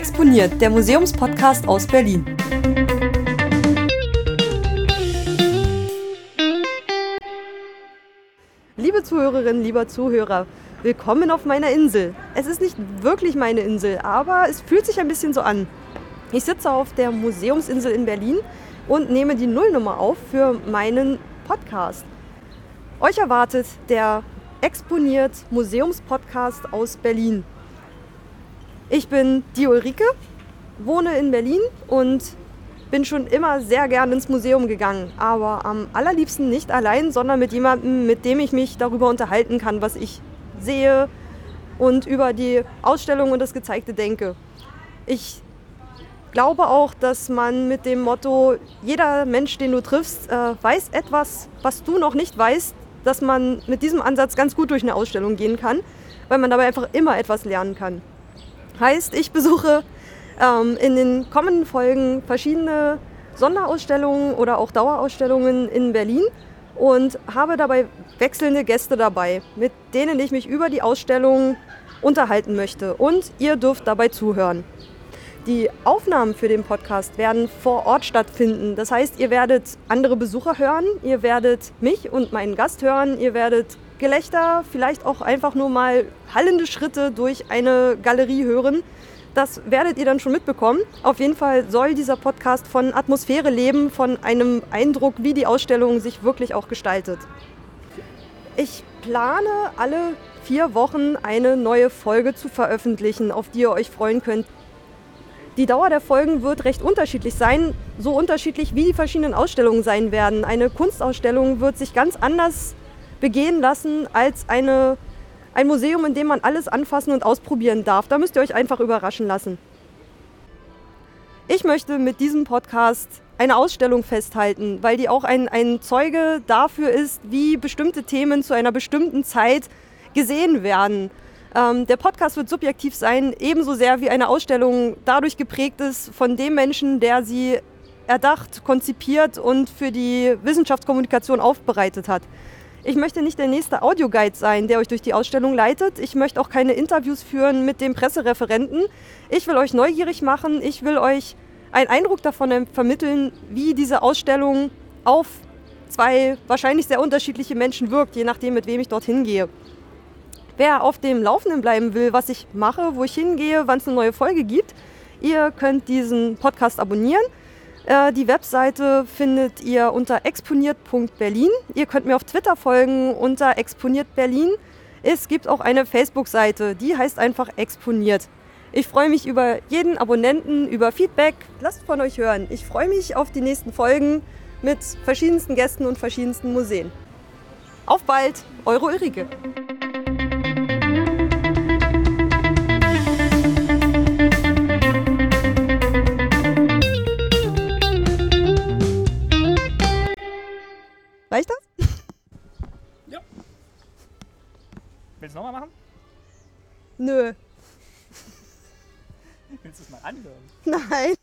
Exponiert, der Museumspodcast aus Berlin. Liebe Zuhörerinnen, lieber Zuhörer, willkommen auf meiner Insel. Es ist nicht wirklich meine Insel, aber es fühlt sich ein bisschen so an. Ich sitze auf der Museumsinsel in Berlin und nehme die Nullnummer auf für meinen Podcast. Euch erwartet der Exponiert Museumspodcast aus Berlin. Ich bin die Ulrike, wohne in Berlin und bin schon immer sehr gern ins Museum gegangen. Aber am allerliebsten nicht allein, sondern mit jemandem, mit dem ich mich darüber unterhalten kann, was ich sehe und über die Ausstellung und das Gezeigte denke. Ich glaube auch, dass man mit dem Motto, jeder Mensch, den du triffst, äh, weiß etwas, was du noch nicht weißt, dass man mit diesem Ansatz ganz gut durch eine Ausstellung gehen kann, weil man dabei einfach immer etwas lernen kann. Heißt, ich besuche ähm, in den kommenden Folgen verschiedene Sonderausstellungen oder auch Dauerausstellungen in Berlin und habe dabei wechselnde Gäste dabei, mit denen ich mich über die Ausstellung unterhalten möchte. Und ihr dürft dabei zuhören. Die Aufnahmen für den Podcast werden vor Ort stattfinden. Das heißt, ihr werdet andere Besucher hören, ihr werdet mich und meinen Gast hören, ihr werdet Gelächter, vielleicht auch einfach nur mal hallende Schritte durch eine Galerie hören. Das werdet ihr dann schon mitbekommen. Auf jeden Fall soll dieser Podcast von Atmosphäre leben, von einem Eindruck, wie die Ausstellung sich wirklich auch gestaltet. Ich plane alle vier Wochen eine neue Folge zu veröffentlichen, auf die ihr euch freuen könnt. Die Dauer der Folgen wird recht unterschiedlich sein, so unterschiedlich wie die verschiedenen Ausstellungen sein werden. Eine Kunstausstellung wird sich ganz anders begehen lassen als eine, ein Museum, in dem man alles anfassen und ausprobieren darf. Da müsst ihr euch einfach überraschen lassen. Ich möchte mit diesem Podcast eine Ausstellung festhalten, weil die auch ein, ein Zeuge dafür ist, wie bestimmte Themen zu einer bestimmten Zeit gesehen werden. Ähm, der Podcast wird subjektiv sein, ebenso sehr wie eine Ausstellung dadurch geprägt ist von dem Menschen, der sie erdacht, konzipiert und für die Wissenschaftskommunikation aufbereitet hat. Ich möchte nicht der nächste Audioguide sein, der euch durch die Ausstellung leitet. Ich möchte auch keine Interviews führen mit dem Pressereferenten. Ich will euch neugierig machen. Ich will euch einen Eindruck davon vermitteln, wie diese Ausstellung auf zwei wahrscheinlich sehr unterschiedliche Menschen wirkt, je nachdem, mit wem ich dorthin gehe. Wer auf dem Laufenden bleiben will, was ich mache, wo ich hingehe, wann es eine neue Folge gibt, ihr könnt diesen Podcast abonnieren. Äh, die Webseite findet ihr unter exponiert.berlin. Ihr könnt mir auf Twitter folgen unter exponiertberlin. Es gibt auch eine Facebook-Seite, die heißt einfach exponiert. Ich freue mich über jeden Abonnenten, über Feedback. Lasst von euch hören. Ich freue mich auf die nächsten Folgen mit verschiedensten Gästen und verschiedensten Museen. Auf bald, eure Ulrike. Willst du nochmal machen? Nö. Willst du es mal anhören? Nein.